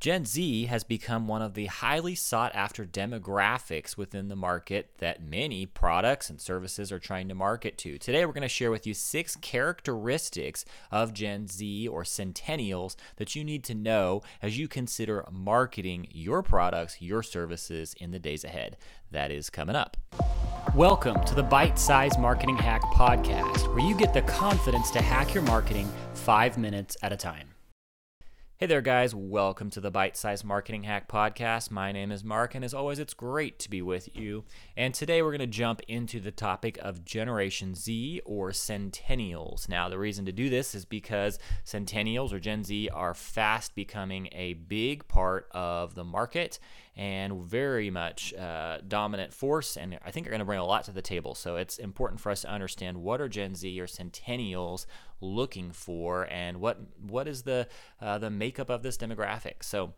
Gen Z has become one of the highly sought after demographics within the market that many products and services are trying to market to. Today, we're going to share with you six characteristics of Gen Z or Centennials that you need to know as you consider marketing your products, your services in the days ahead. That is coming up. Welcome to the Bite Size Marketing Hack Podcast, where you get the confidence to hack your marketing five minutes at a time. Hey there, guys. Welcome to the Bite Size Marketing Hack Podcast. My name is Mark, and as always, it's great to be with you. And today we're going to jump into the topic of Generation Z or Centennials. Now, the reason to do this is because Centennials or Gen Z are fast becoming a big part of the market and very much uh, dominant force, and I think are going to bring a lot to the table. So it's important for us to understand what are Gen Z or Centennials looking for, and what what is the uh, the makeup of this demographic. So.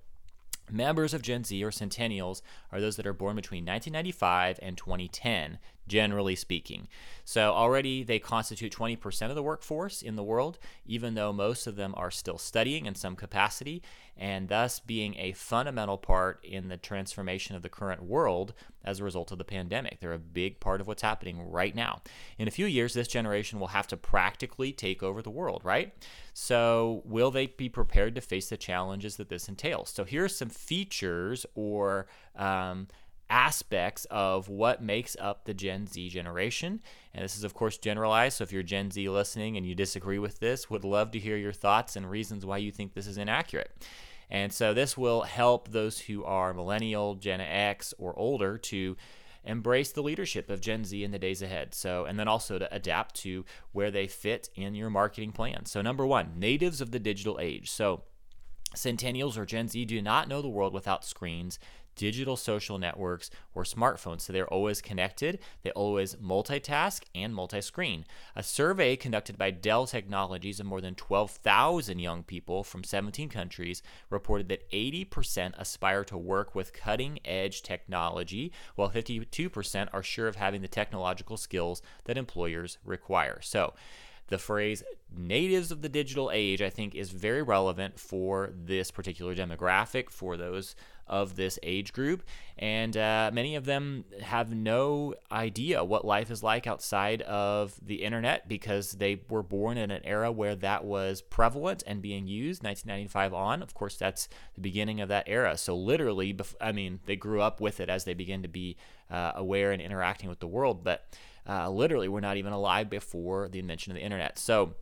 Members of Gen Z or Centennials are those that are born between 1995 and 2010, generally speaking. So already they constitute 20% of the workforce in the world, even though most of them are still studying in some capacity, and thus being a fundamental part in the transformation of the current world as a result of the pandemic. They're a big part of what's happening right now. In a few years, this generation will have to practically take over the world, right? So, will they be prepared to face the challenges that this entails? So, here are some features or um, aspects of what makes up the Gen Z generation. And this is, of course, generalized. So if you're Gen Z listening and you disagree with this, would love to hear your thoughts and reasons why you think this is inaccurate. And so this will help those who are millennial, Gen X, or older to embrace the leadership of Gen Z in the days ahead. So, and then also to adapt to where they fit in your marketing plan. So, number one, natives of the digital age. So, Centennials or Gen Z do not know the world without screens digital social networks, or smartphones. So they're always connected, they always multitask and multi screen. A survey conducted by Dell Technologies of more than 12,000 young people from 17 countries reported that 80% aspire to work with cutting edge technology, while 52% are sure of having the technological skills that employers require. So, the phrase natives of the digital age, I think, is very relevant for this particular demographic, for those of this age group. And uh, many of them have no idea what life is like outside of the internet because they were born in an era where that was prevalent and being used, 1995 on. Of course, that's the beginning of that era. So, literally, I mean, they grew up with it as they begin to be uh, aware and interacting with the world. But uh, literally, we're not even alive before the invention of the internet. So,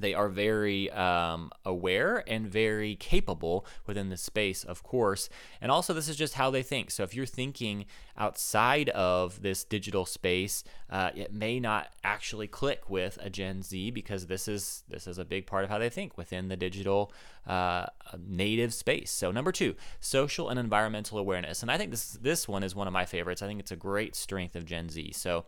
they are very um, aware and very capable within the space, of course. And also, this is just how they think. So, if you're thinking outside of this digital space, uh, it may not actually click with a Gen Z because this is this is a big part of how they think within the digital uh, native space. So, number two, social and environmental awareness, and I think this this one is one of my favorites. I think it's a great strength of Gen Z. So.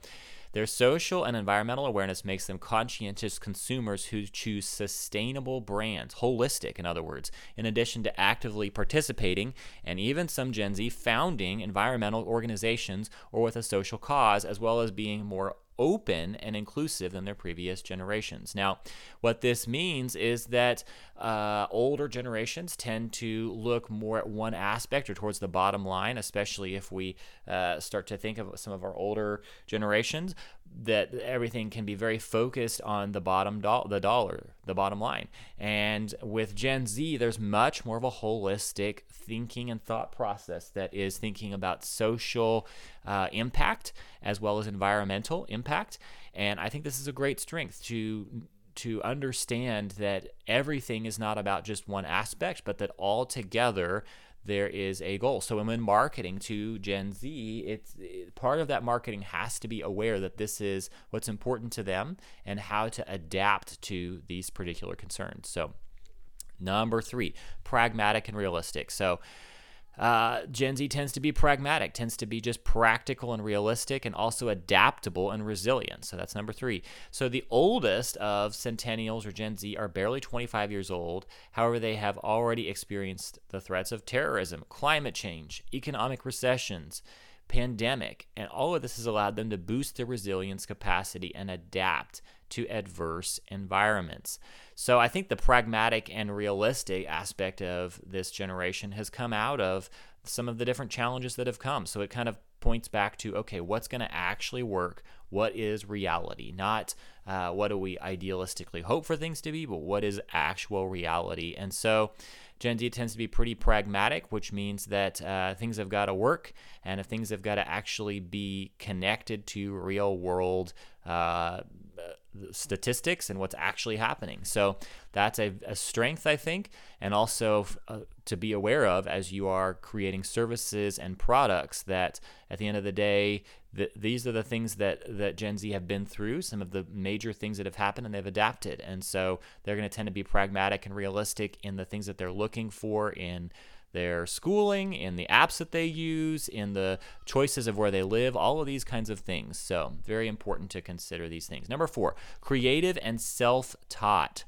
Their social and environmental awareness makes them conscientious consumers who choose sustainable brands, holistic, in other words, in addition to actively participating and even some Gen Z founding environmental organizations or with a social cause, as well as being more open and inclusive than their previous generations. Now, what this means is that uh, older generations tend to look more at one aspect or towards the bottom line, especially if we uh, start to think of some of our older generations that everything can be very focused on the bottom do- the dollar, the bottom line. And with Gen Z, there's much more of a holistic thinking and thought process that is thinking about social uh, impact as well as environmental impact. And I think this is a great strength to to understand that everything is not about just one aspect, but that all together there is a goal. So when marketing to Gen Z, it's it, part of that marketing has to be aware that this is what's important to them and how to adapt to these particular concerns. So number 3, pragmatic and realistic. So uh, Gen Z tends to be pragmatic, tends to be just practical and realistic, and also adaptable and resilient. So that's number three. So the oldest of Centennials or Gen Z are barely 25 years old. However, they have already experienced the threats of terrorism, climate change, economic recessions, pandemic, and all of this has allowed them to boost their resilience capacity and adapt to adverse environments. So I think the pragmatic and realistic aspect of this generation has come out of some of the different challenges that have come. So it kind of points back to okay, what's going to actually work? What is reality? Not uh, what do we idealistically hope for things to be, but what is actual reality? And so Gen Z tends to be pretty pragmatic, which means that uh, things have got to work, and if things have got to actually be connected to real world uh, statistics and what's actually happening. So that's a, a strength, I think, and also uh, to be aware of as you are creating services and products that at the end of the day, th- these are the things that, that Gen Z have been through, some of the major things that have happened, and they've adapted. And so they're going to tend to be pragmatic and realistic in the things that they're looking for in their schooling, in the apps that they use, in the choices of where they live, all of these kinds of things. So, very important to consider these things. Number four, creative and self taught.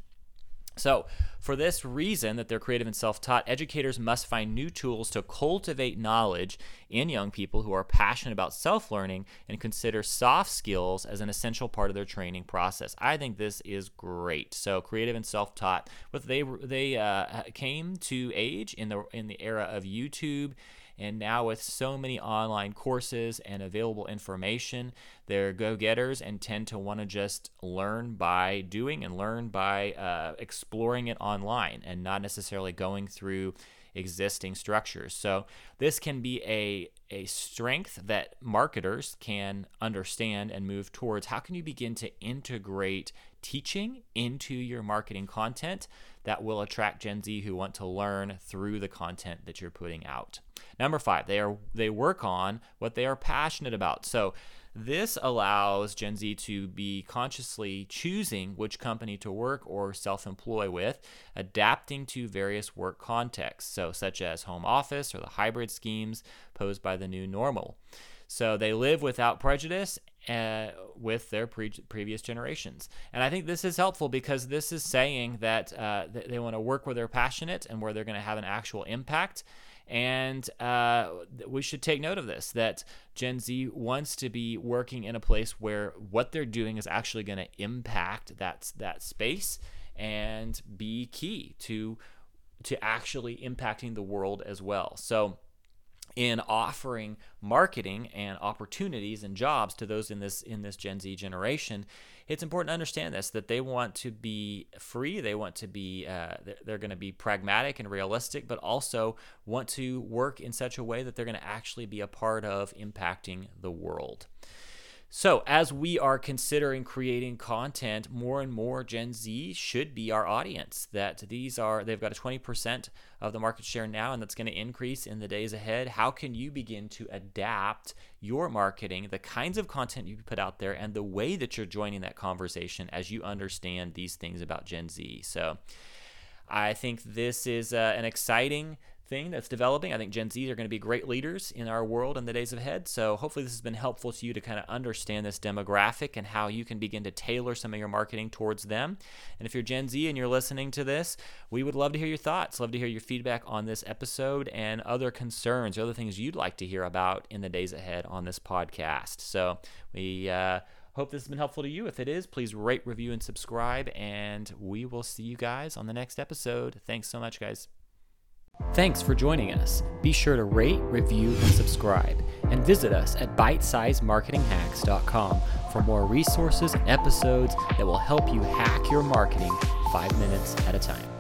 So, for this reason, that they're creative and self taught, educators must find new tools to cultivate knowledge in young people who are passionate about self learning and consider soft skills as an essential part of their training process. I think this is great. So, creative and self taught, but they they uh, came to age in the in the era of YouTube and now, with so many online courses and available information, they're go getters and tend to want to just learn by doing and learn by uh, exploring it online and not necessarily going through existing structures. So this can be a a strength that marketers can understand and move towards. How can you begin to integrate teaching into your marketing content that will attract Gen Z who want to learn through the content that you're putting out? Number 5, they are they work on what they are passionate about. So this allows Gen Z to be consciously choosing which company to work or self employ with, adapting to various work contexts, so such as home office or the hybrid schemes posed by the new normal. So they live without prejudice uh, with their pre- previous generations. And I think this is helpful because this is saying that uh, they want to work where they're passionate and where they're going to have an actual impact and uh, we should take note of this that Gen Z wants to be working in a place where what they're doing is actually going to impact that, that space and be key to, to actually impacting the world as well. So, in offering marketing and opportunities and jobs to those in this in this Gen Z generation, it's important to understand this that they want to be free, they want to be uh, they're going to be pragmatic and realistic, but also want to work in such a way that they're going to actually be a part of impacting the world. So, as we are considering creating content, more and more Gen Z should be our audience. That these are, they've got a 20% of the market share now, and that's going to increase in the days ahead. How can you begin to adapt your marketing, the kinds of content you put out there, and the way that you're joining that conversation as you understand these things about Gen Z? So, I think this is uh, an exciting thing that's developing. I think Gen Z are going to be great leaders in our world in the days ahead. So hopefully this has been helpful to you to kind of understand this demographic and how you can begin to tailor some of your marketing towards them. And if you're Gen Z and you're listening to this, we would love to hear your thoughts, love to hear your feedback on this episode and other concerns or other things you'd like to hear about in the days ahead on this podcast. So we uh, Hope this has been helpful to you. If it is, please rate, review, and subscribe. And we will see you guys on the next episode. Thanks so much, guys. Thanks for joining us. Be sure to rate, review, and subscribe. And visit us at bitesizemarketinghacks.com for more resources and episodes that will help you hack your marketing five minutes at a time.